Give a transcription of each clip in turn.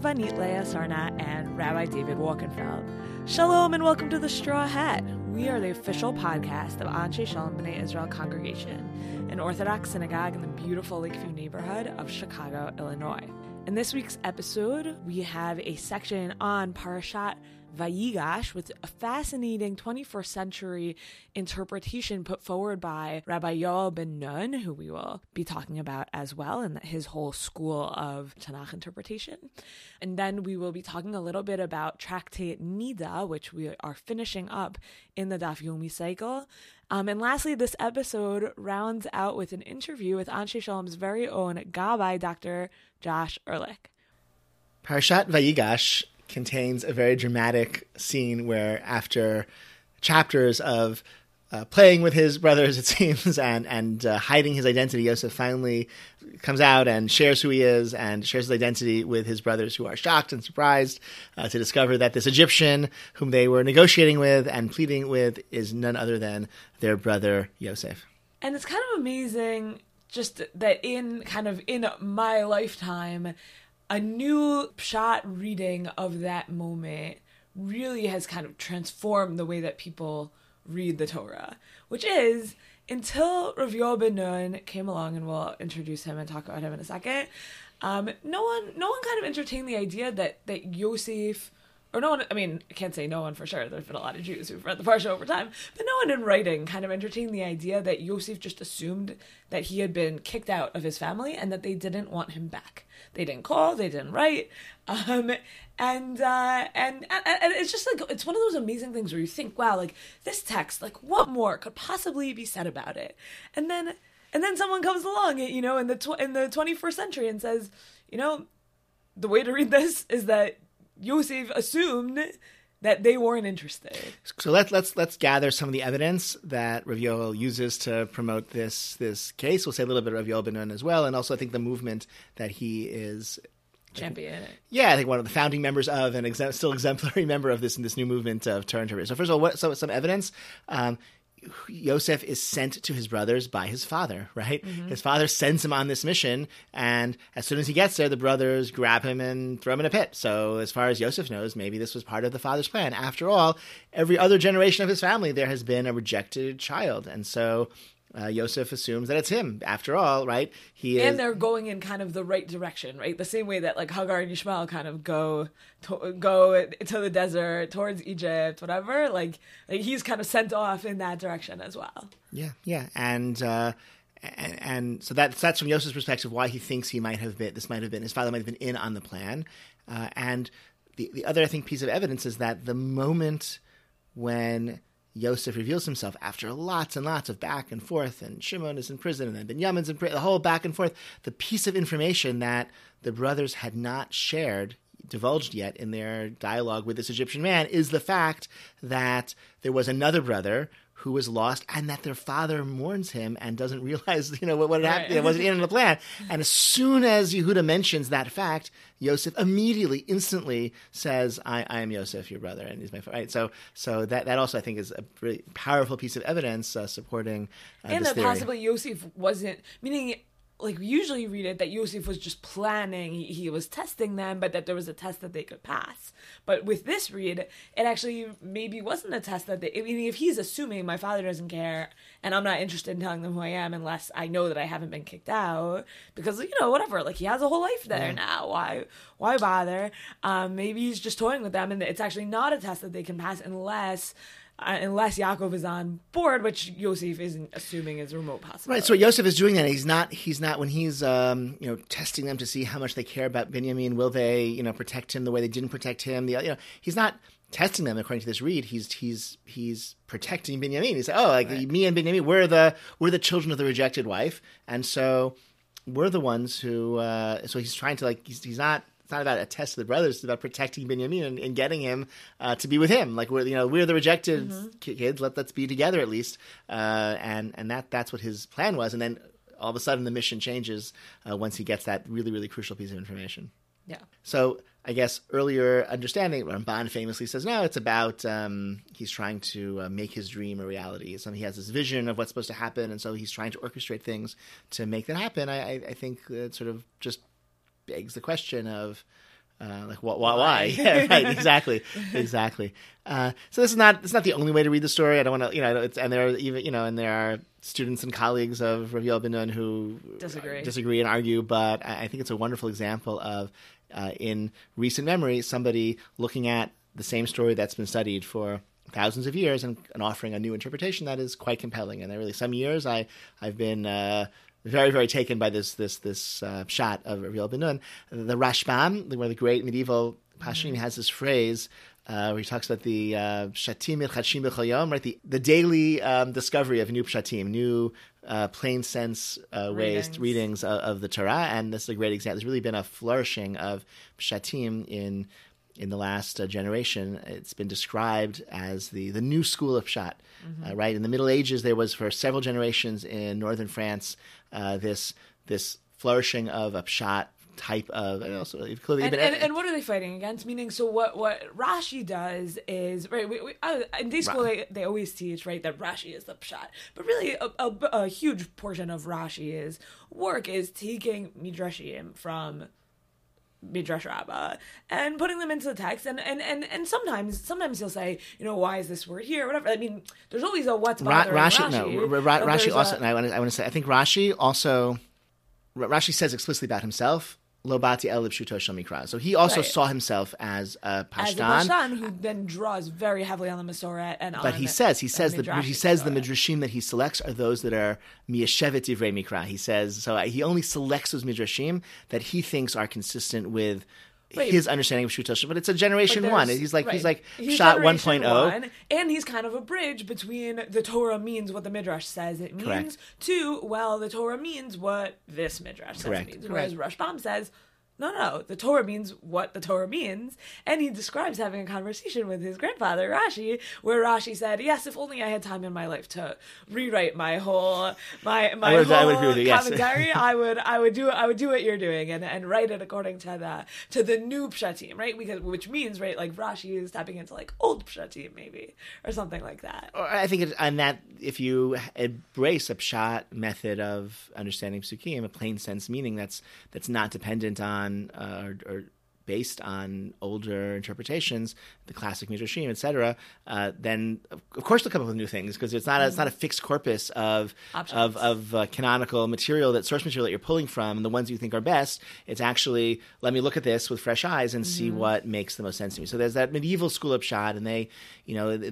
Rabbanit Leah Sarna and Rabbi David Wolkenfeld. Shalom and welcome to the Straw Hat. We are the official podcast of Anshe Shalom B'nai Israel Congregation, an Orthodox synagogue in the beautiful Lakeview neighborhood of Chicago, Illinois. In this week's episode, we have a section on Parashat Vayigash with a fascinating 21st century interpretation put forward by Rabbi Yoel Ben Nun, who we will be talking about as well, and his whole school of Tanakh interpretation. And then we will be talking a little bit about Tractate Nida, which we are finishing up in the Daf Yomi cycle. Um, and lastly, this episode rounds out with an interview with Anshe Shalom's very own Gabbai, Dr. Josh Ehrlich. Parashat Vayigash contains a very dramatic scene where, after chapters of uh, playing with his brothers, it seems, and and uh, hiding his identity, Yosef finally comes out and shares who he is and shares his identity with his brothers, who are shocked and surprised uh, to discover that this Egyptian, whom they were negotiating with and pleading with, is none other than their brother Yosef. And it's kind of amazing, just that in kind of in my lifetime, a new pshat reading of that moment really has kind of transformed the way that people read the Torah, which is until Rav Yoel Ben Nun came along, and we'll introduce him and talk about him in a second. Um, no one, no one kind of entertained the idea that that Yosef, or no one. I mean, I can't say no one for sure. There's been a lot of Jews who've read the parsha over time, but no one in writing kind of entertained the idea that Yosef just assumed that he had been kicked out of his family and that they didn't want him back. They didn't call, they didn't write, um, and, uh, and and and it's just like it's one of those amazing things where you think, wow, like this text, like what more could possibly be said about it? And then and then someone comes along, you know, in the tw- in the 21st century and says, you know, the way to read this is that Yosef assumed that they weren't interested. So let's let's let's gather some of the evidence that Rav Yoel uses to promote this this case. We'll say a little bit of Rav Yoel Ben as well, and also I think the movement that he is champion. Yeah, I think one of the founding members of and exe- still exemplary member of this this new movement of Torah interpretation. So first of all, what so some evidence. Um, Yosef is sent to his brothers by his father, right? Mm-hmm. His father sends him on this mission, and as soon as he gets there, the brothers grab him and throw him in a pit. So, as far as Yosef knows, maybe this was part of the father's plan. After all, every other generation of his family, there has been a rejected child. And so, uh, Yosef assumes that it's him. After all, right? He is... and they're going in kind of the right direction, right? The same way that like Hagar and Ishmael kind of go to, go to the desert towards Egypt, whatever. Like, like he's kind of sent off in that direction as well. Yeah, yeah, and. Uh, and, and, so that's that's from Yosef's perspective why he thinks he might have been this might have been his father might have been in on the plan, uh, and the the other I think piece of evidence is that the moment when Yosef reveals himself after lots and lots of back and forth, and Shimon is in prison, and then Binyamin's in prison, the whole back and forth. The piece of information that the brothers had not shared, divulged yet in their dialogue with this Egyptian man, is the fact that there was another brother who was lost and that their father mourns him and doesn't realize, you know, what, what happened. It wasn't in the plan. And as soon as Yehuda mentions that fact, Yosef immediately, instantly says, I, I am Yosef, your brother, and he's my father. Right? So, so that, that also, I think, is a really powerful piece of evidence uh, supporting uh, And that possibly Yosef wasn't, meaning like we usually read it that Yosef was just planning, he, he, was testing them, but that there was a test that they could pass. But with this read, it actually maybe wasn't a test that they, I mean, if he's assuming my father doesn't care and I'm not interested in telling them who I am unless I know that I haven't been kicked out, because, you know, whatever, like he has a whole life there yeah. now. Why, why bother? Um, maybe he's just toying with them and it's actually not a test that they can pass unless uh, unless Yaakov is on board, which Yosef isn't assuming is remote possible. Right. So Yosef is doing that. He's not. He's not when he's um, you know testing them to see how much they care about Benjamin. Will they you know protect him the way they didn't protect him? The you know he's not testing them according to this read. He's he's he's protecting Benjamin. He's like, oh, like right. me and Benjamin, we're the we're the children of the rejected wife, and so we're the ones who. Uh, so he's trying to like he's, he's not it's not about a test of the brothers. It's about protecting Benjamin and, and getting him uh, to be with him. Like we're you know we're the rejected mm-hmm. kids. Let let's be together at least. Uh, and and that that's what his plan was. And then all of a sudden the mission changes uh, once he gets that really really crucial piece of information. Yeah. So I guess earlier understanding, Ramban famously says, no, it's about um, he's trying to uh, make his dream a reality. So he has this vision of what's supposed to happen, and so he's trying to orchestrate things to make that happen. I, I, I think it sort of just begs the question of Uh, like what? Why? why? yeah, right. Exactly. exactly. Uh, so this is not it's not the only way to read the story. I don't want to, you know, it's, and there are even you know, and there are students and colleagues of Rav Yoel Ben who disagree, disagree and argue. But I think it's a wonderful example of uh, in recent memory somebody looking at the same story that's been studied for thousands of years and, and, offering a new interpretation that is quite compelling. And there really some years I I've been uh, very very taken by this this this uh, pshat of Rav Yoel Ben Nun. The Rashbam, one of the great medieval Pashim, mm-hmm. has this phrase. Uh, where he talks about the uh, pshatim uh, right? The the daily um, discovery of new pshatim, new uh, plain sense uh, ways readings, readings of, of, the Torah, and this is a great example. There's really been a flourishing of pshatim in in the last uh, generation, it's been described as the, the new school of Pshat, mm-hmm. uh, right? In the Middle Ages, there was for several generations in northern France uh, this this flourishing of a Pshat type of and, also, and, and, and, what are they fighting against? Meaning so what what rashi does is right we, we, uh, in day school they, they always teach right that rashi is the pshat but really a, a, a huge portion of rashi's work is taking midrashim from Midrash Rabbah and putting them into the text. And, and, and, and sometimes sometimes he'll say you know why is this word here? Whatever. I mean there's always a what's bothering Ra- Rashi, Rashi no Ra- Rashi also a, I want to I want to say I think Rashi also Rashi says explicitly about himself Lobati El Mikra. So he also right. saw himself as a Pashtan. As a Pashtan who then draws very heavily on the Masoret and But he says he says the he says the midrashim that he selects are those that are miyashevet divrei mikra. He says so he only selects those midrashim that he thinks are consistent with Wait, his understanding of Shutosh, but it's a generation one. He's like right. he's like he's pshat 1.0. and he's kind of a bridge between the Torah means what the Midrash says it means Correct. to well, the Torah means what this Midrash says Correct. it means. Whereas Rashbam says no, no, the Torah means what the Torah means. And he describes having a conversation with his grandfather, Rashi, where Rashi said, Yes, if only I had time in my life to rewrite my whole my my would, whole I you, yes. commentary, I would I would do I would do what you're doing and, and write it according to the to the new pshatim, right? Because which means, right, like Rashi is tapping into like old pshatim maybe, or something like that. Or I think it, and that if you embrace a pshat method of understanding psukim, a plain sense meaning that's that's not dependent on on uh, or, or, based on older interpretations, the classic midrashim, etc., uh, then of course they'll come up with new things because it's not a, it's not a fixed corpus of Options. of, of uh, canonical material that source material that you're pulling from and the ones you think are best. It's actually let me look at this with fresh eyes and mm-hmm. see what makes the most sense to me. So there's that medieval school of Pshat, and they, you know, the,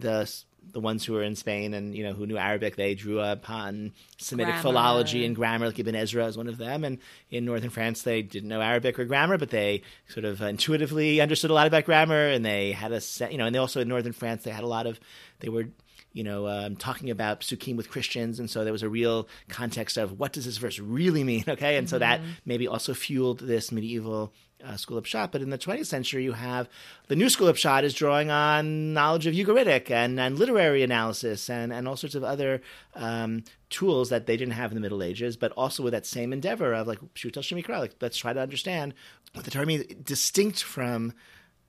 the ones who were in Spain and you know who knew Arabic, they drew upon Semitic grammar. philology and grammar, like Ibn Ezra is one of them. And in northern France, they didn't know Arabic or grammar, but they sort of intuitively understood a lot about grammar, and they had a set, you know, and they also in northern France they had a lot of they were you know, um, talking about psukim with Christians, and so there was a real context of what does this verse really mean, okay? And mm-hmm. so that mm-hmm. maybe also fueled this medieval uh, school of Pshat. But in the 20th century, you have the new school of Pshat is drawing on knowledge of Ugaritic and, and literary analysis and, and all sorts of other um, tools that they didn't have in the Middle Ages, but also with that same endeavor of like Pshuto shel Mikra, like let's try to understand what the term means, distinct from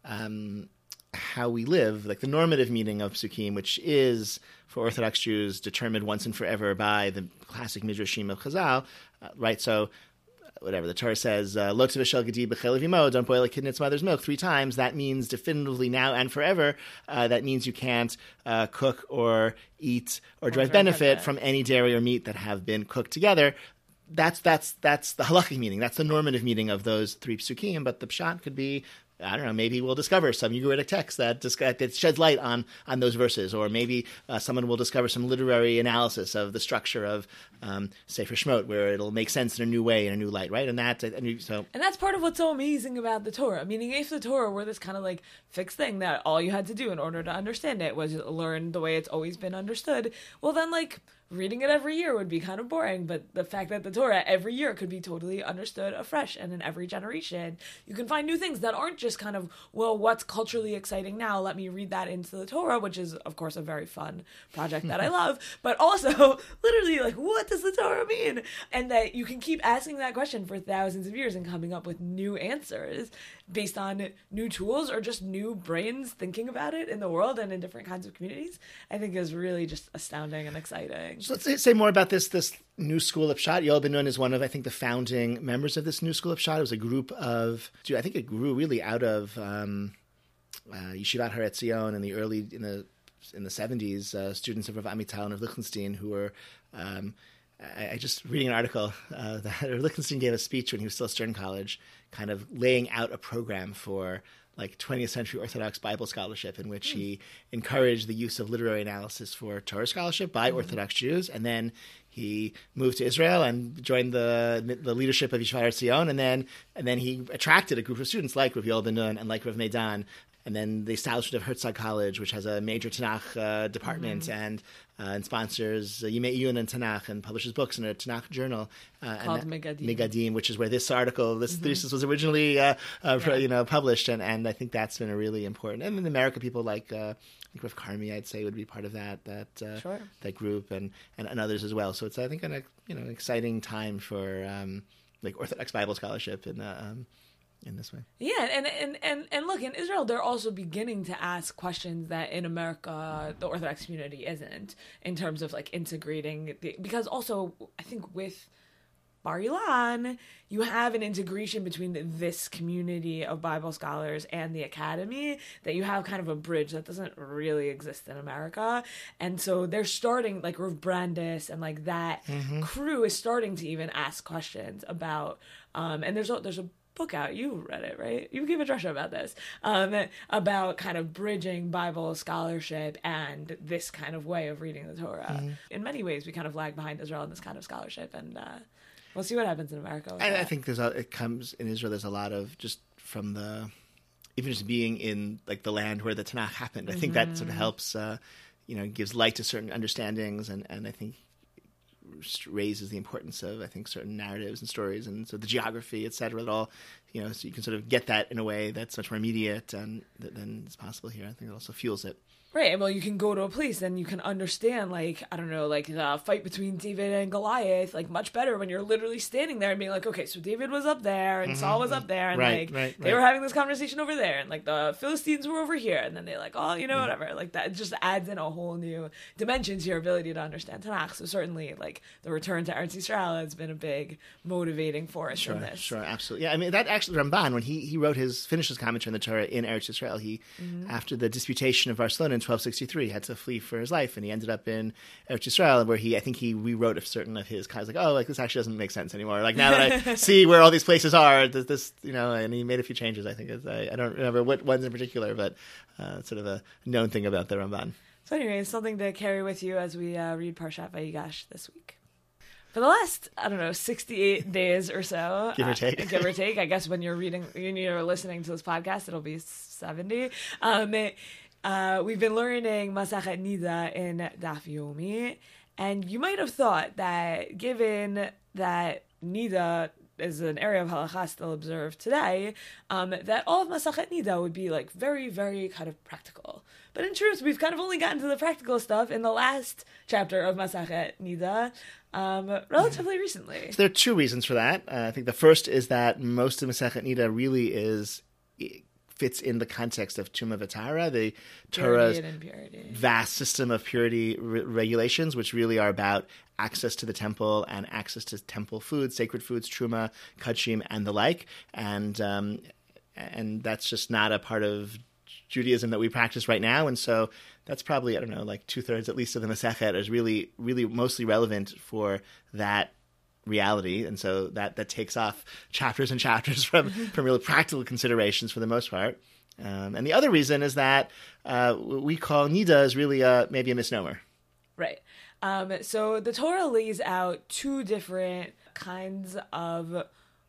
um, how we live, like the normative meaning of Psukim, which is for Orthodox Jews determined once and forever by the classic Midrashim of Chazal, uh, right? So whatever the Torah says, uh, "Lo tivashel gedi b'chelev don't boil a kid in its mother's milk three times. That means definitively now and forever. Uh, that means you can't uh, cook or eat or derive benefit from any dairy or meat that have been cooked together. That's that's that's the halachic meaning. That's the normative meaning of those three psukim. But the pshat could be I don't know. Maybe we'll discover some Ugaritic text that, that sheds light on on those verses, or maybe uh, someone will discover some literary analysis of the structure of um, Sefer Shemot, where it'll make sense in a new way, in a new light, right? And that, and so, and that's part of what's so amazing about the Torah. Meaning, if the Torah were this kind of like fixed thing that all you had to do in order to understand it was learn the way it's always been understood, well, then like reading it every year would be kind of boring, but the fact that the Torah every year could be totally understood afresh and in every generation, you can find new things that aren't just kind of, well, what's culturally exciting now? Let me read that into the Torah, which is, of course, a very fun project that I love, but also literally like, what does the Torah mean? And that you can keep asking that question for thousands of years and coming up with new answers based on new tools or just new brains thinking about it in the world and in different kinds of communities, I think is really just astounding and exciting. So let's say, more about this this new school of Pshat. Yoel Ben Nun is one of I think the founding members of this new school of Pshat. It was a group of I think it grew really out of um, uh, Yeshivat in the early in the in the seventies. Uh, students of Rav Amital and of Lichtenstein who were um, I, I, just reading an article uh, that Lichtenstein gave a speech when he was still at Stern College, kind of laying out a program for like 20th century Orthodox Bible scholarship, in which he encouraged the use of literary analysis for Torah scholarship by mm-hmm. Orthodox Jews, and then he moved to Israel and joined the the leadership of Yeshivat Etzion, and then and then he attracted a group of students like Rav Yoel Ben Nun and like Rav Medan and then the establishment of Herzog College, which has a major Tanakh uh, department mm-hmm. and uh, and sponsors uh, Yimei Iyun and Tanakh and publishes books in a Tanakh journal uh, called Megadim. Megadim, which is where this article, this mm-hmm. thesis was originally uh, uh, yeah. you know published, and, and I think that's been a really important. And in America, people like uh, like Rav Carmy, I'd say would be part of that that uh, sure. that group, and, and, and others as well. So it's I think an you know an exciting time for um, like Orthodox Bible scholarship and. Um, in this way. Yeah, and and and and look, in Israel, they're also beginning to ask questions that in America the Orthodox community isn't in terms of like integrating the, because also I think with Bar Ilan, you have an integration between this community of Bible scholars and the academy that you have kind of a bridge that doesn't really exist in America. And so they're starting, like Rav Brandes and like that mm-hmm. crew is starting to even ask questions about, um, and there's a, there's a book out. You read it, right? You gave a drasha about this, um, about kind of bridging Bible scholarship and this kind of way of reading the Torah. Mm-hmm. In many ways, we kind of lag behind Israel in this kind of scholarship, and uh, we'll see what happens in America. I, I, think there's a, it comes in Israel. There's a lot of just from the even just being in like the land where the Tanakh happened. I think mm-hmm. that sort of mm-hmm. helps. Uh, you know, gives light to certain understandings, and, and I think raises the importance of I think certain narratives and stories and so the geography etc that all you know so you can sort of get that in a way that's much more immediate and than is possible here. I think it also fuels it Right. Well, you can go to a place and you can understand, like, I don't know, like the fight between David and Goliath, like, much better when you're literally standing there and being like, okay, so David was up there and mm-hmm. Saul was up there and, right, like, right, they were having this conversation over there and, like, the Philistines were over here. And then they, like, oh, you know, whatever. Like, that just adds in a whole new dimension to your ability to understand Tanakh. So, certainly, like, the return to Eretz Yisrael has been a big motivating force sure, in this. Sure, absolutely. Yeah, I mean, that actually, Ramban, when he, he wrote his, finished his commentary on the Torah in Eretz Yisrael, he, mm-hmm. after the disputation of Barcelona in 1263, had to flee for his life, and he ended up in Eretz Yisrael, where he, I think, he rewrote a certain of his kind of like, oh, like this actually doesn't make sense anymore. Like now that I see where all these places are, this, this, you know, and he made a few changes. I think I, I don't remember what ones in particular, but uh, sort of a known thing about the Ramban. So, anyway, something to carry with you as we uh, read Parshat Vayigash this week for the last I don't know sixty eight days or so, give or take, uh, give or take. I guess when you're reading, when you're listening to this podcast, it'll be seventy. Um, it, uh, we've been learning Masachet Nida in Daf Yomi, and you might have thought that given that Nida is an area of halacha still observed today, um, that all of Masachet Nida would be like very, very kind of practical. But in truth, we've kind of only gotten to the practical stuff in the last chapter of Masachet Nida, um, relatively recently. So there are two reasons for that. Uh, I think the first is that most of Masachet Nida really is fits in the context of Tuma V'Tahara, the Torah's vast system of purity re- regulations, which really are about access to the temple and access to temple foods, sacred foods, truma, kachim, and the like. And um, and that's just not a part of Judaism that we practice right now. And so that's probably I don't know, like two thirds at least of the Masechet is really really mostly relevant for that reality, and so that that takes off chapters and chapters from from really practical considerations for the most part. Um, and the other reason is that uh, we call nida is really a, maybe a misnomer. Right. Um, so the Torah lays out two different kinds of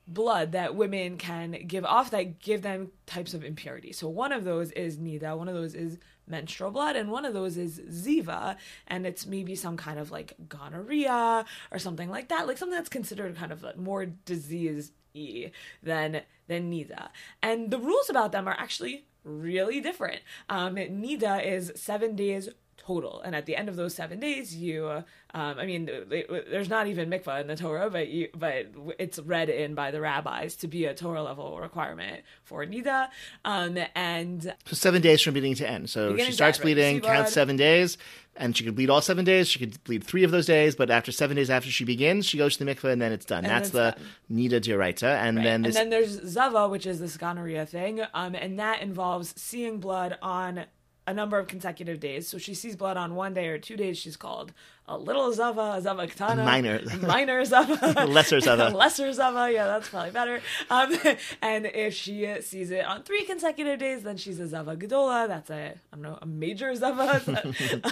blood that women can give off that give them types of impurity. So one of those is nida, one of those is menstrual blood, and one of those is ziva, and it's maybe some kind of like gonorrhea or something like that, like something that's considered kind of like more disease than than nida. And the rules about them are actually really different. Um, nida is seven days total. And at the end of those seven days, you, um, I mean, there's not even mikvah in the Torah, but you, but it's read in by the rabbis to be a Torah level requirement for nida. Um, and so seven days from beginning to end. So she starts end, bleeding, counts seven days, and she could bleed all seven days. She could bleed three of those days, but after seven days after she begins, she goes to the mikvah, and then it's done. And That's the done. nida d'oraita. And right. then this... and then there's zava, which is this gonorrhea thing, um, and that involves seeing blood on a number of consecutive days. So she sees blood on one day or two days. She's called a little zava, a zava katana, minor, minor zava, lesser zava, lesser zava. Yeah, that's probably better. Um, and if she sees it on three consecutive days, then she's a zava gedola. That's a I don't know a major zava,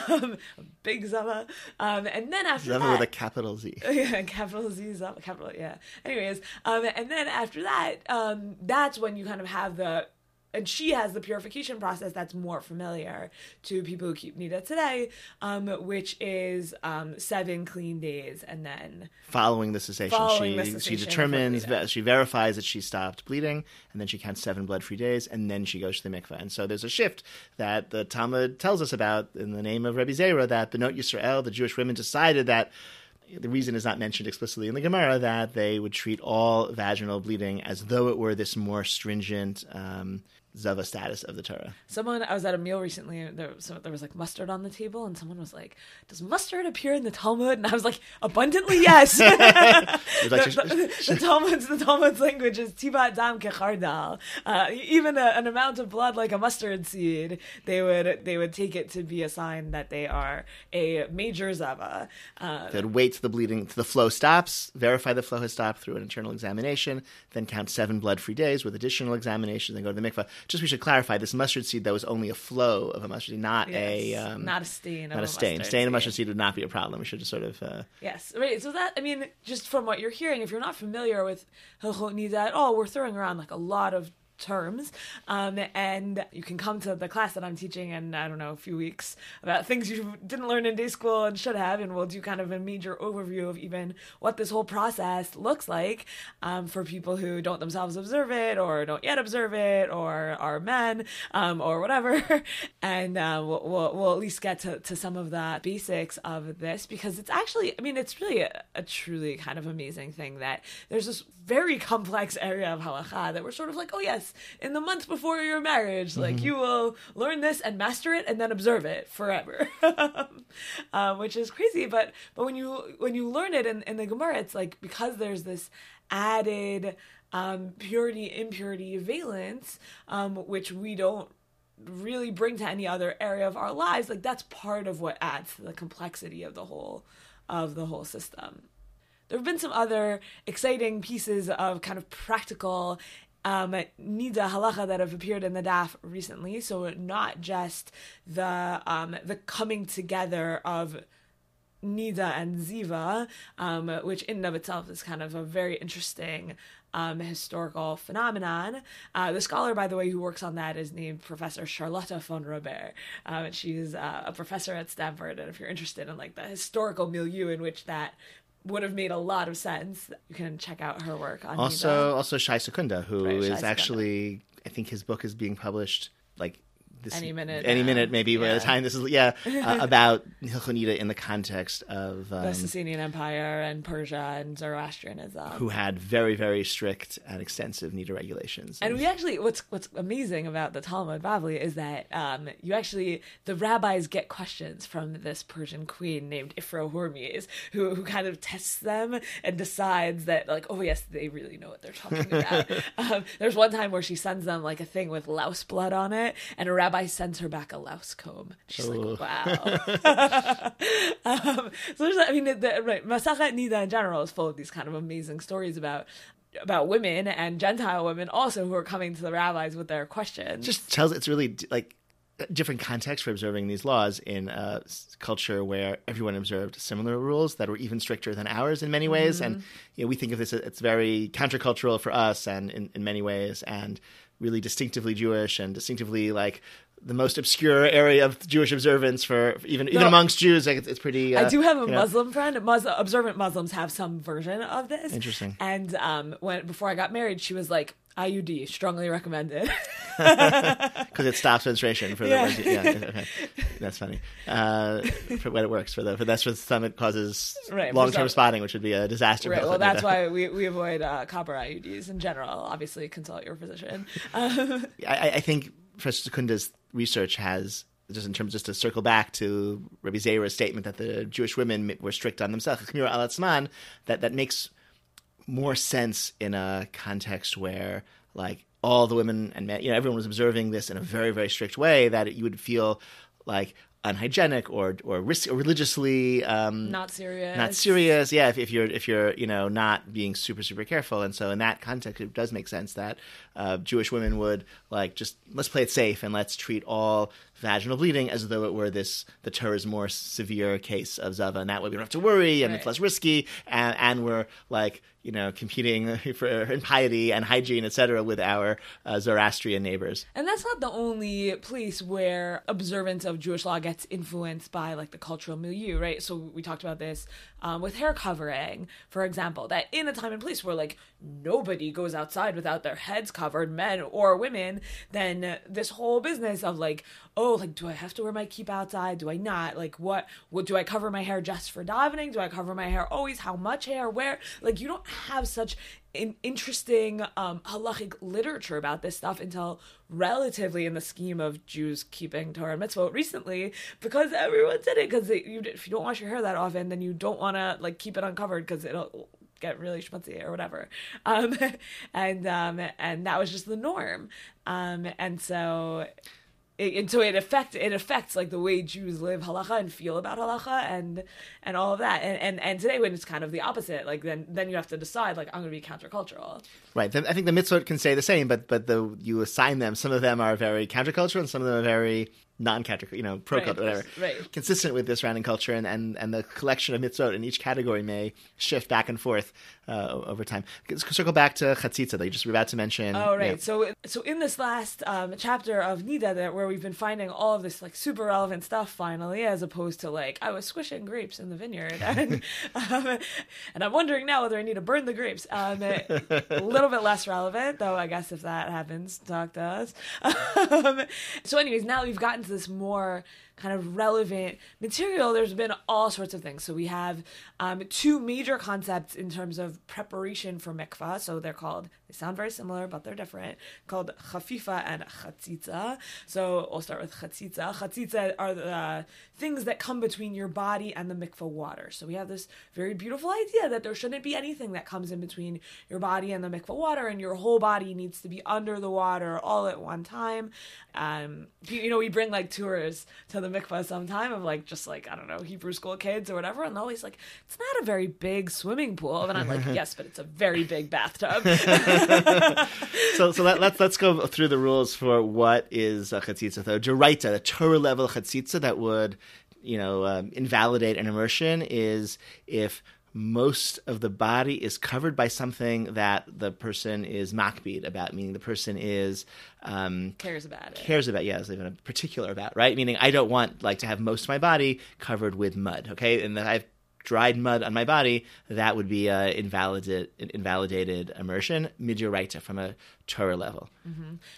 um, a big zava. Um, and then after zava that, with a capital Z. Yeah, capital Z zava, capital yeah. Anyways, um, and then after that, um, that's when you kind of have the and she has the purification process that's more familiar to people who keep nida today, um, which is um, seven clean days and then following the cessation, following she the cessation she determines she verifies that she stopped bleeding, and then she counts seven blood free days, and then she goes to the mikveh. And so there's a shift that the Talmud tells us about in the name of Rebbe Zera that Bnot Yisrael, the Jewish women, decided that the reason is not mentioned explicitly in the Gemara that they would treat all vaginal bleeding as though it were this more stringent um, Zava status of the Torah. Someone, I was at a meal recently, there, so there was like mustard on the table, and someone was like, "Does mustard appear in the Talmud?" And I was like, "Abundantly, yes." like, the, the, the, Talmud's the Talmud's language is tipat dam kechardal. Uh, even a, an amount of blood like a mustard seed, they would they would take it to be a sign that they are a major zava. Uh, They'd wait till the bleeding, till the flow stops, verify the flow has stopped through an internal examination, then count seven blood-free days with additional examinations, then go to the mikvah just we should clarify this mustard seed that was only a flow of a mustard seed, not yes, a um, not a stain, not a, a stain. Stain of mustard seed would not be a problem. We should just sort of uh... yes, right. So that I mean, just from what you're hearing, if you're not familiar with Hilchot Nida at all, we're throwing around like a lot of terms. Um, and you can come to the class that I'm teaching in, I don't know, a few weeks about things you didn't learn in day school and should have. And we'll do kind of a major overview of even what this whole process looks like um, for people who don't themselves observe it or don't yet observe it or are men um, or whatever. and uh, we'll, we'll, we'll, at least get to, to some of the basics of this because it's actually, I mean, it's really a, a truly kind of amazing thing that there's this very complex area of halacha that we're sort of like, oh, yes, in the month before your marriage. Like mm-hmm. you will learn this and master it and then observe it forever, um, which is crazy. But but when you when you learn it in, in the Gemara, it's like because there's this added um, purity impurity valence, um, which we don't really bring to any other area of our lives. Like that's part of what adds to the complexity of the whole of the whole system there have been some other exciting pieces of kind of practical um, nida halacha that have appeared in the daf recently. So not just the um, the coming together of nida and ziva, um, which in and of itself is kind of a very interesting um, historical phenomenon. Uh, the scholar, by the way, who works on that is named Professor Charlotte Fonrobert. Um, she's uh, a professor at Stanford, and if you're interested in like the historical milieu in which that would have made a lot of sense. You can check out her work on also also Shai Secunda, who right, is actually I think his book is being published like this, any minute, any now. minute, maybe yeah. by the time this is, yeah, uh, about Hilchonida in the context of um, the Sasanian Empire and Persia and Zoroastrianism, who had very, very strict and extensive Nida regulations. And, and we actually, what's what's amazing about the Talmud Bavli is that um, you actually the rabbis get questions from this Persian queen named Ifra Hormiz, who who kind of tests them and decides that like, oh yes, they really know what they're talking about. um, there's one time where she sends them like a thing with louse blood on it, and a rabbi sends her back a louse comb. She's Ooh. like, wow. um, so there's, I mean, the, right, Masachet Nida in general is full of these kind of amazing stories about about women and Gentile women also who are coming to the rabbis with their questions. Just tells it's really like different context for observing these laws in a culture where everyone observed similar rules that were even stricter than ours in many ways. Mm-hmm. And you know, we think of this it's very countercultural for us and in, in many ways and really distinctively Jewish and distinctively like the most obscure area of Jewish observance for even no, even amongst Jews. Like it's, it's pretty. Uh, I do have a Muslim know. friend. Muslim, observant Muslims have some version of this. Interesting. And um, when before I got married, she was like, "IUD, strongly recommended." Because it stops menstruation for yeah. the. Yeah, okay. That's funny. Uh, for when it works for the, but that's for some it causes Right, long term spotting, which would be a disaster. Right. Well, that's why we, we avoid uh, copper IUDs in general. Obviously, consult your physician. Um, I, I- think Professor Secunda's research has just in terms just to circle back to Rabbi Zera's statement that the Jewish women were strict on themselves, al that that makes more sense in a context where like all the women and men, you know, everyone was observing this in a very very strict way that you would feel like unhygienic or or, risk, or religiously um, not serious. not serious. Yeah, if, if you're if you're you know not being super super careful, and so in that context, it does make sense that uh, Jewish women would like just let's play it safe and let's treat all vaginal bleeding as though it were this the Torah's more severe case of zava, and that way we don't have to worry and it's less risky, and and we're like you know competing for in piety and hygiene, etc., with our uh, Zoroastrian neighbors. And that's not the only place where observance of Jewish law gets influenced by like the cultural milieu, right? So we talked about this um, with hair covering, for example, that in a time and place where like nobody goes outside without their heads covered, men or women, then this whole business of like, oh, like do I have to wear my kippah outside? Do I not? Like what? What do I cover my hair just for davening? Do I cover my hair always? How much hair? Where? Like you don't have such an interesting um, halachic literature about this stuff until relatively in the scheme of Jews keeping Torah and mitzvot recently because everyone did it because you, if you don't wash your hair that often then you don't want to like keep it uncovered because it'll get really schmutzy or whatever. Um, and um, and that was just the norm. Um, and so it, and so it affect it affects like the way Jews live halacha and feel about halacha and and all of that and and, and today when it's kind of the opposite like then then you have to decide like I'm going to be countercultural Right. I think the mitzvot can say the same, but but the you assign them. Some of them are very countercultural, and some of them are very non-counter, you know, pro culture, Right, whatever. right. Consistent with this surrounding culture, and, and and the collection of mitzvot in each category may shift back and forth uh, over time. Let's circle back to chatzitza that you just were about to mention. Oh right. Yeah. So so in this last um, chapter of Nida, that where we've been finding all of this like super relevant stuff finally, as opposed to like I was squishing grapes in the vineyard, and um, and I'm wondering now whether I need to burn the grapes. Um, a little bit less relevant, though. I guess if that happens, talk to us. Um, so, anyways, now we've gotten this more kind of relevant material, there's been all sorts of things. So we have um, two major concepts in terms of preparation for mikvah. So they're called, they sound very similar, but they're different, called chafifa and chatzitza. So we'll start with chatzitza. Chatzitza are the uh, things that come between your body and the mikvah water. So we have this very beautiful idea that there shouldn't be anything that comes in between your body and the mikvah water, and your whole body needs to be under the water all at one time. Um, you you know, we bring like tours to the mikvah sometime of like just like I don't know Hebrew school kids or whatever, and they're always like, "It's not a very big swimming pool," and I'm like, "Yes, but it's a very big bathtub." so so let, let's let's go through the rules for what is a chatzitza. The d'Oraita, the Torah level chatzitza that would you know um, invalidate an immersion is if most of the body is covered by something that the person is makpid about, meaning the person is um, Cares about it. cares about. Yeah, is even a particular about, right? Meaning I don't want like to have most of my body covered with mud. Okay, and that I've dried mud on my body, that would be uh, invalidated invalidated immersion midioraita from a Torah level.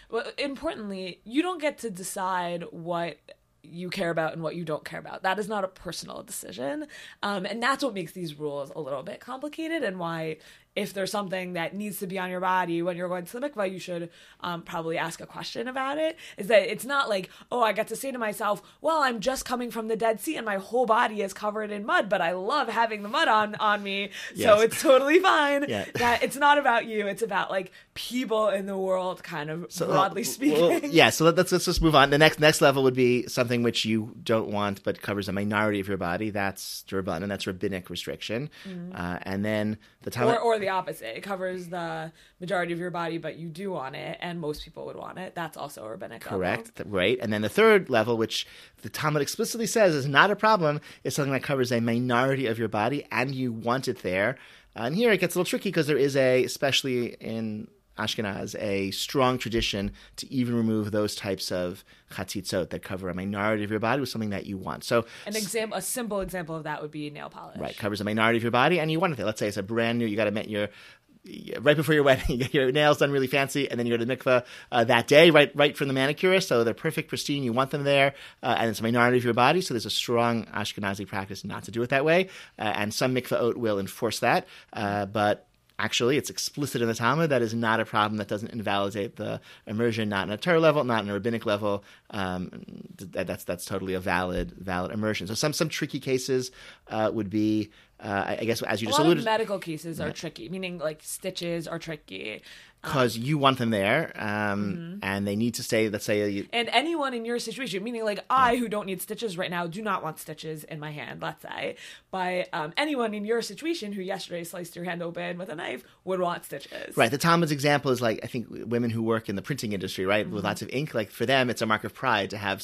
Well, importantly, you don't get to decide what you care about and what you don't care about. That is not a personal decision. Um, and that's what makes these rules a little bit complicated and why if there's something that needs to be on your body when you're going to the mikvah, you should um, probably ask a question about it. Is that it's not like, oh, I got to say to myself, well, I'm just coming from the Dead Sea and my whole body is covered in mud, but I love having the mud on on me, so it's totally fine. Yeah. That it's not about you; it's about like people in the world, kind of So, uh, broadly well, speaking. yeah. So let, let's let's just move on. The next next level would be something which you don't want but covers a minority of your body. That's durban, and That's rabbinic restriction. Uh, and then the time Mm-hmm. Or, or the opposite. It covers the majority of your body, but you do want it, and most people would want it. That's also a rabbinic level. Correct. Th- Right. And then the third level, which the Talmud explicitly says is not a problem, is something that covers a minority of your body and you want it there. And here it gets a little tricky because there is a, especially in Ashkenaz, a strong tradition to even remove those types of chatzitzot that cover a minority of your body with something that you want. So An example, a simple example of that would be nail polish. Right, covers a minority of your body, and you want it. Let's say it's a brand new. You got to met your right before your wedding, you get your nails done really fancy, and then you go to the mikveh uh, that day, right right from the manicurist. So they're perfect, pristine. You want them there, uh, and it's a minority of your body. So there's a strong Ashkenazi practice not to do it that way, uh, and some mikveh will enforce that, uh, but actually it's explicit in the Talmud. That is not a problem. That doesn't invalidate the immersion, not in a Torah level, not in a rabbinic level. Um, that, that's that's totally a valid valid immersion. So some some tricky cases uh, would be. Uh, I guess as you a just alluded, medical cases are tricky, meaning like stitches are tricky. Because you want them there, um, Mm-hmm. and they need to stay. Let's say you, And anyone in your situation, meaning like I who don't need stitches right now, do not want stitches in my hand, let's say. But um, anyone in your situation who yesterday sliced your hand open with a knife would want stitches. Right. The Talmud's example is like I think women who work in the printing industry, right, with lots of ink. Like for them, it's a mark of pride to have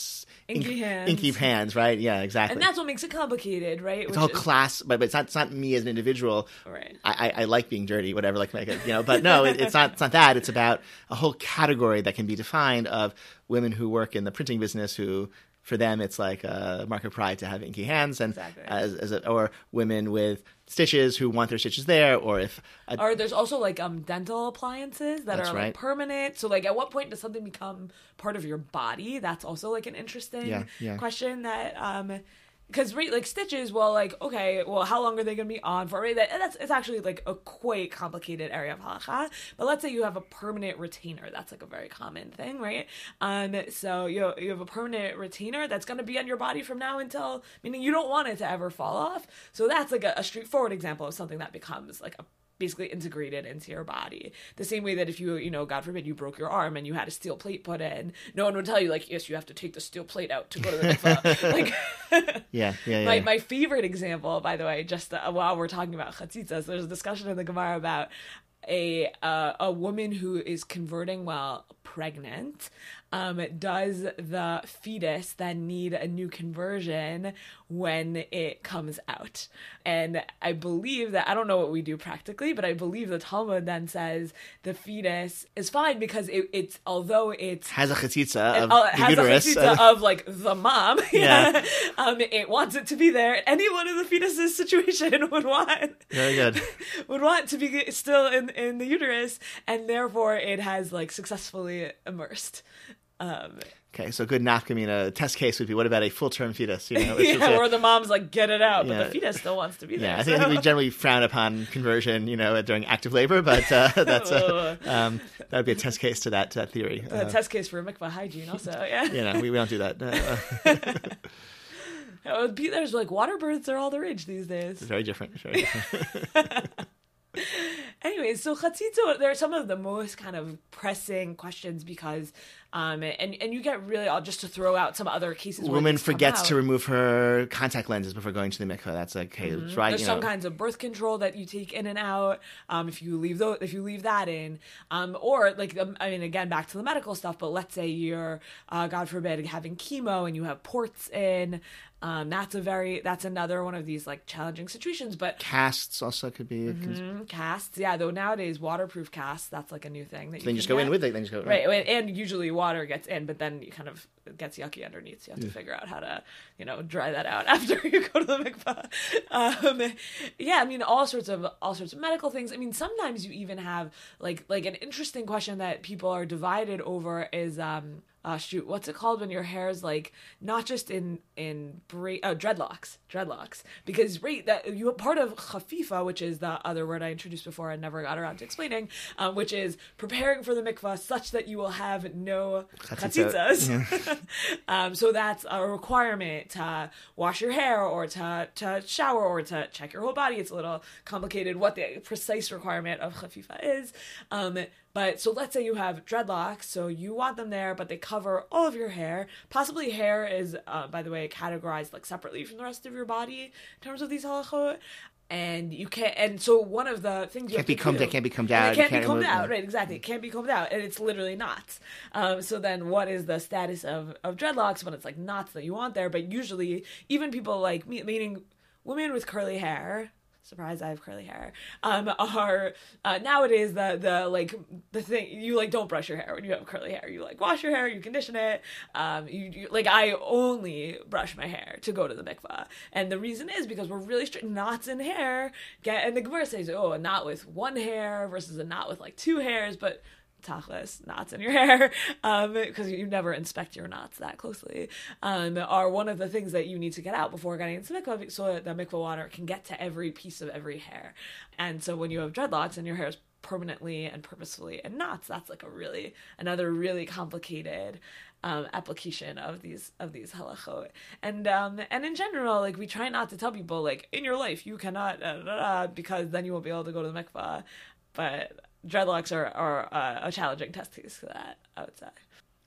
Mm-hmm. Inky hands. inky hands, right? Yeah, exactly. And that's what makes it complicated, right? it's a whole class, but, but it's not. It's not me as an individual. Right. I, I, I like being dirty, whatever. Like, like you know, but no, it, it's not. It's not that. It's about a whole category that can be defined of women who work in the printing business who. For them, it's like a mark of pride to have inky hands, and Exactly. as, as a, or women with stitches who want their stitches there, or if a, Or there's also like um dental appliances that are right. like permanent. So like at what point does something become part of your body? That's also like an interesting Yeah, yeah. question that um because like stitches well like okay well how long are they going to be on for? Right that, that's it's actually like a quite complicated area of halacha. But let's say you have a permanent retainer. That's like a very common thing right? Um so you you have a permanent retainer that's going to be on your body from now until meaning you don't want it to ever fall off. So that's like a, a straightforward example of something that becomes like a basically integrated into your body. The same way that if you, you know, God forbid you broke your arm and you had a steel plate put in, no one would tell you like, yes, you have to take the steel plate out to go to the mikvah. like, yeah, yeah, yeah. my my favorite example, by the way, just uh, while we're talking about chatzitzas, there's a discussion in the Gemara about a uh, a woman who is converting while pregnant. Um, does the fetus then need a new conversion when it comes out? And I believe that I don't know what we do practically, but I believe the Talmud then says the fetus is fine because it, it's although it's has a chatzitza of uh, the has uterus. a chatzitza of like the mom. Yeah. um, it wants it to be there. Anyone in the fetus's situation would want Very good. would want to be still in in the uterus, and therefore it has like successfully immersed. Um, Okay, so good nafkamina test case would be what about a full term fetus? You know, yeah, a- the mom's like, get it out, but the fetus still wants to be there. yeah, I think, I think we generally frown upon conversion, you know, during active labor, but uh, that's a, um, that would be a test case to that, to that theory. a Uh, test case for a mikvah hygiene, also. Yeah, you know, we, we don't do that. Uh, Oh, there's like water births are all the rage these days. very different. Very different. Anyways, so chatzitza, they're some of the most kind of pressing questions because, um, and and you get really, I'll just to throw out some other cases. Woman forgets to remove her contact lenses before going to the mikveh. That's like, hey, Mm-hmm. right. There's You some know, kinds of birth control that you take in and out. Um, if you leave those, if you leave that in, um, or like um, I mean, again, back to the medical stuff. But let's say you're, uh, God forbid, having chemo and you have ports in. Um, that's a very that's another one of these like challenging situations. But casts also could be. mm, casts, yeah, though nowadays waterproof casts, that's like a new thing that you Then can just go in with it. Then just go Right, and- and usually water gets in, but then you kind of it gets yucky underneath. So you have to figure out how to, you know, dry that out after you go to the mikvah. Um, yeah, I mean, all sorts of all sorts of medical things. I mean, sometimes you even have like like an interesting question that people are divided over is um. Uh, shoot, what's it called when your hair is like not just in in oh, dreadlocks, dreadlocks? Because right, that you part of chafifa, which is the other word I introduced before and never got around to explaining, um, which is preparing for the mikvah such that you will have no Chatzitza. chatzitzas. um, so that's a requirement to wash your hair or to, to shower or to check your whole body. It's a little complicated what the precise requirement of chafifa is. Um, but so let's say you have dreadlocks, so you want them there, but they cover all of your hair. Possibly hair is, uh, by the way, categorized like separately from the rest of your body in terms of these halachot. And you can't, and so one of the things you Can't have be to combed do- out, can't be combed out, It can't, can't be combed out, right? Exactly. It can't be combed out, and it's literally knots. Um, so then, what is the status of of dreadlocks when it's like knots that you want there? But usually, even people like me, meaning women with curly hair, surprise i have curly hair. Um are uh, nowadays the the like the thing you like don't brush your hair when you have curly hair. You like wash your hair you condition it. Um you, you like i only brush my hair to go to the mikvah. And the reason is because we're really strict knots in hair. Get and the Gemara says oh a knot with one hair versus a knot with like two hairs. But tachlis knots in your hair because um, you never inspect your knots that closely um, are one of the things that you need to get out before getting into the mikvah so that the mikvah water can get to every piece of every hair. And so when you have dreadlocks and your hair is permanently and purposefully in knots that's like a really another really complicated um, application of these of these halachot. And um, and in general like we try not to tell people like in your life you cannot uh, because then you won't be able to go to the mikvah. But dreadlocks are, are uh, a challenging test case for that, I would say.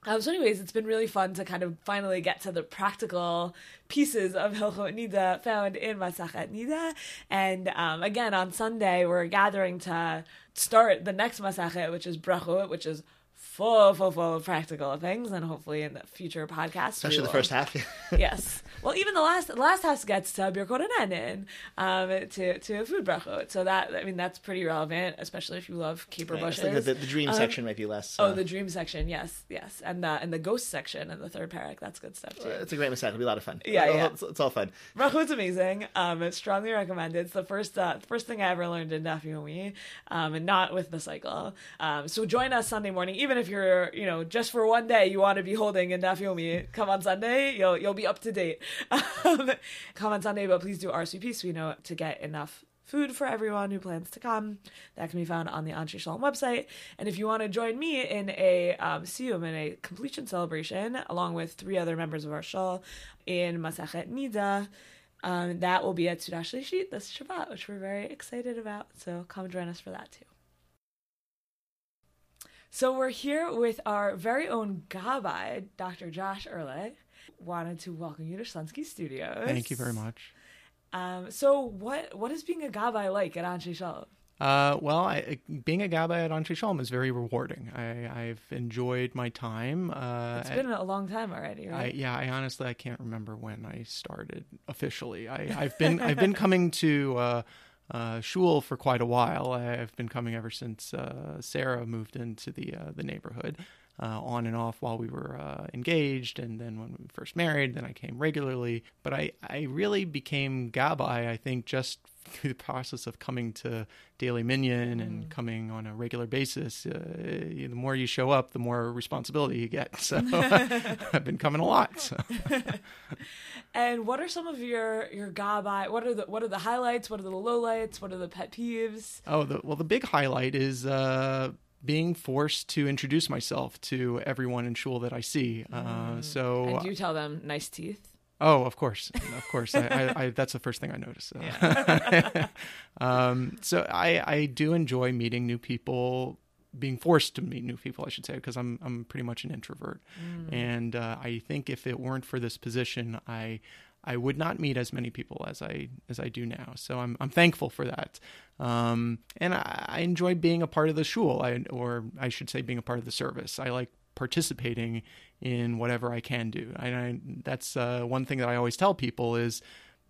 Um, so, anyways, it's been really fun to kind of finally get to the practical pieces of Hilchot Niddah found in Masachet Niddah. And um, again, on Sunday, we're gathering to start the next Masachet, which is Brachot, which is full, full, full of practical things, and hopefully in the future podcasts, especially the first half. yes. Well, even the last last half gets to Birkot and um, to to food brachot. So that I mean that's pretty relevant, especially if you love caper yeah, bushes. Like the, the, dream um, section might be less. Oh, uh, oh, the dream section, yes, yes, and the and the ghost section and the third parak. That's good stuff too. It's a great mistake. It'll be a lot of fun. Yeah, yeah. It's, it's all fun. Brachot's amazing. Um, it's strongly recommended. It's the first uh, the first thing I ever learned in Daf Yomi, um, and not with the cycle. Um, so join us Sunday morning, even if you're you know just for one day you want to be holding in Daf Yomi. Come on Sunday, you'll you'll be up to date. Um, come on Sunday, but please do RSVP so we know to get enough food for everyone who plans to come. That can be found on the Anshe Shalom website. And if you want to join me in a um, siyum, in a completion celebration, along with three other members of our shul in Masachet Niddah, um, that will be at Seudah Shlishit this Shabbat, which we're very excited about. So come join us for that too. So we're here with our very own Gabbai, Dr. Josh Ehrlich. Wanted to welcome you to Shlunsky Studios. Thank you very much. Um, so what what is being a Gabbai like at Anshe Shalom? Uh, well, I, being a Gabbai at Anshe Shalom is very rewarding. I, have enjoyed my time. Uh, it's been a long time already, right? I, yeah, I honestly I can't remember when I started officially. I, have been I've been coming to uh, uh, shul for quite a while. I've been coming ever since uh, Sarah moved into the uh, the neighborhood. Uh, on and off while we were uh, engaged, and then when we first married, then I came regularly. But I, I really became Gabbai, I think, just through the process of coming to daily Minyan and mm. coming on a regular basis. Uh, the more you show up, the more responsibility you get. So I've been coming a lot. So. and what are some of your your Gabbai? What are the what are the highlights? What are the lowlights? What are the pet peeves? Oh, the, well, the big highlight is uh, being forced to introduce myself to everyone in shul that I see. Uh, mm. so and you tell them nice teeth. Oh, of course, of course. I, I, I, that's the first thing I notice. So. Yeah. um, so I, I do enjoy meeting new people, being forced to meet new people, I should say, because I'm I'm pretty much an introvert, mm. and uh, I think if it weren't for this position, I I would not meet as many people as I as I do now. So I'm I'm thankful for that, um, and I, I, enjoy being a part of the shul, I, or I should say, being a part of the service. I like participating in whatever I can do. I, I that's uh, one thing that I always tell people is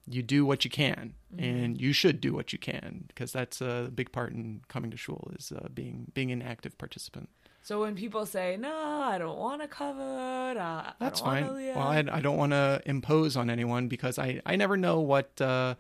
you do what you can, mm-hmm. and you should do what you can because that's a big part in coming to shul is uh, being being an active participant. So when people say, "No, I don't want to cover," uh, that's fine. Well, I, I don't want to impose on anyone because I I never know what uh,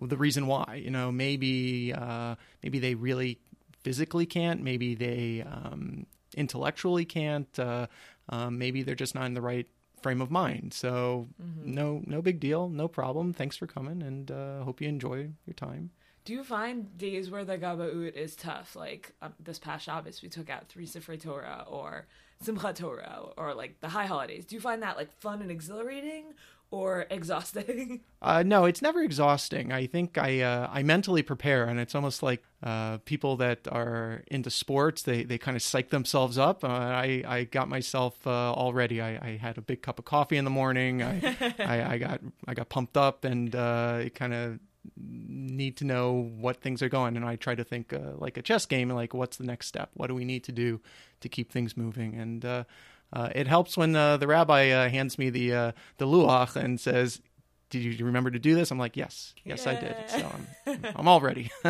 the reason why. You know, maybe uh, maybe they really physically can't. Maybe they um, intellectually can't. Uh, um, maybe they're just not in the right frame of mind. So mm-hmm. no no big deal, no problem. Thanks for coming, and uh, hope you enjoy your time. Do you find days where the Gabaut is tough? Like um, this past Shabbos, we took out three Sifrei Torah or Simchat Torah or like the high holidays. Do you find that like fun and exhilarating or exhausting? Uh, no, it's never exhausting. I think I uh, I mentally prepare, and it's almost like uh, people that are into sports. They they kind of psych themselves up. Uh, I I got myself uh, all ready. I, I, had a big cup of coffee in the morning. I I, I, got I got pumped up, and uh, it kind of need to know what things are going. And i try to think uh, like a chess game like what's the next step? What do we need to do to keep things moving? And uh, uh, it helps when uh, the rabbi uh, hands me the uh, the luach and says did you remember to do this? I'm like, yes, yes, I did. So I'm, I'm all ready.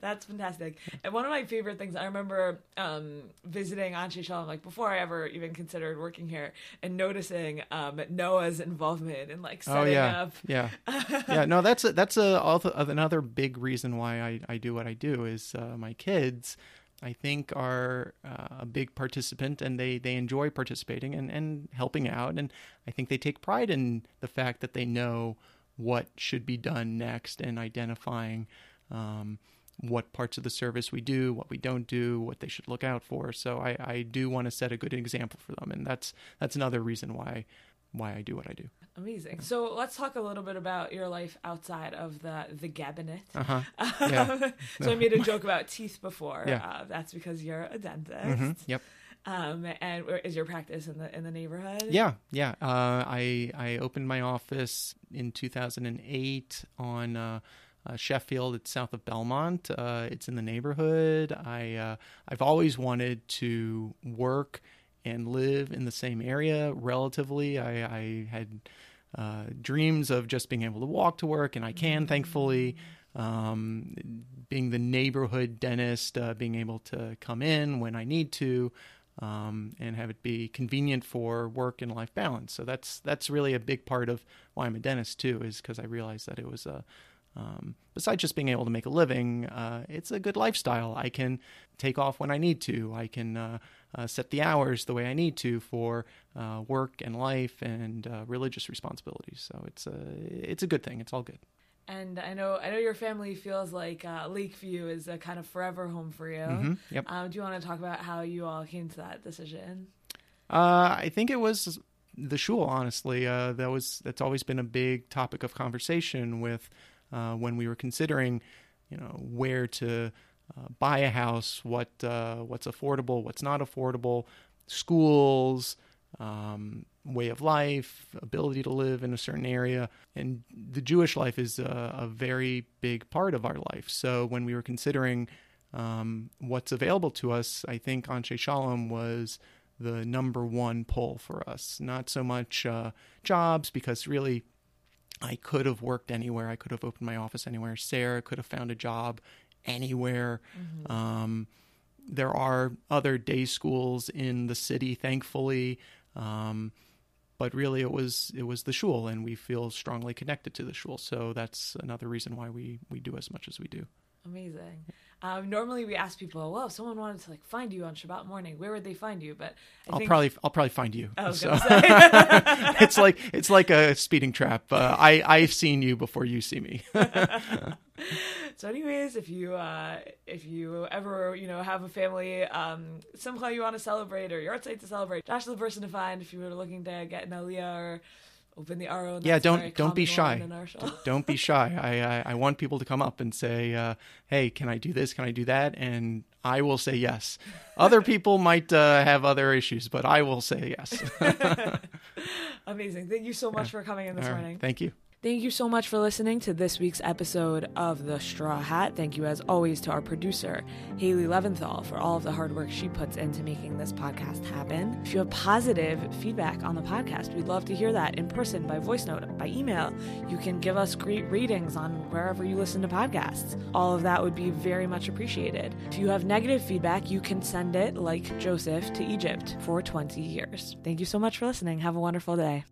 That's fantastic. And one of my favorite things, I remember um, visiting Anshe Shalom, like before I ever even considered working here, and noticing um, Noah's involvement in like setting oh yeah, up. yeah, yeah. No, that's a, that's a, another big reason why I, I do what I do is uh, my kids. I think are uh, a big participant and they, they enjoy participating and, and helping out. And I think they take pride in the fact that they know what should be done next and identifying um, what parts of the service we do, what we don't do, what they should look out for. So I, I do want to set a good example for them. And that's, that's another reason why, why I do what I do. Amazing. So let's talk a little bit about your life outside of the the cabinet. Uh-huh. Yeah. so I made a joke about teeth before. Yeah. Uh, that's because you're a dentist. Mhm. Yep. Um, and where is your practice in the in the neighborhood? Yeah, yeah. Uh, I I opened my office in 2008 on uh, uh, Sheffield. It's south of Belmont. Uh, it's in the neighborhood. I uh, I've always wanted to work and live in the same area. Relatively, I, I had uh, dreams of just being able to walk to work, and I can, thankfully. Um, being the neighborhood dentist, uh, being able to come in when I need to, um, and have it be convenient for work and life balance. So that's that's really a big part of why I'm a dentist too, is because I realized that it was a um, besides just being able to make a living, uh, it's a good lifestyle. I can take off when I need to. I can uh, uh, set the hours the way I need to for uh, work and life and uh, religious responsibilities. So it's a it's a good thing. It's all good. And I know I know your family feels like uh, Lakeview is a kind of forever home for you. Mhm, Yep. Um, do you want to talk about how you all came to that decision? Uh, I think it was the shul. Honestly, uh, that was that's always been a big topic of conversation with uh, when we were considering, you know, where to uh, buy a house, what uh, what's affordable, what's not affordable, schools, um, way of life, ability to live in a certain area, and the Jewish life is a, a very big part of our life. So when we were considering um, what's available to us, I think Anshe Shalom was the number one pull for us. Not so much uh, jobs, because really I could have worked anywhere. I could have opened my office anywhere. Sarah could have found a job anywhere. Um, there are other day schools in the city, thankfully. Um, but really, it was it was the shul, and we feel strongly connected to the shul. So that's another reason why we we do as much as we do. Amazing. Um, normally we ask people, well, if someone wanted to like find you on Shabbat morning, where would they find you? But I I'll think probably I'll probably find you. Was So- it's like it's like a speeding trap. Uh, I I've seen you before you see me. So, anyways, if you uh, if you ever you know have a family um, simcha you want to celebrate or your site to celebrate, Josh is the person to find if you were looking to get an aliyah or open the aron. yeah, don't don't be shy. one in our shul. don't be shy. I, I I want people to come up and say, uh, "Hey, can I do this? Can I do that?" And I will say yes. Other people might uh, have other issues, but I will say yes. Amazing. Thank you so much for coming in this All right, morning. Thank you. Thank you so much for listening to this week's episode of The Straw Hat. Thank you, as always, to our producer, Haley Leventhal, for all of the hard work she puts into making this podcast happen. If you have positive feedback on the podcast, we'd love to hear that in person, by voice note, by email. You can give us great ratings on wherever you listen to podcasts. All of that would be very much appreciated. If you have negative feedback, you can send it, like Joseph, to Egypt for 20 years. Thank you so much for listening. Have a wonderful day.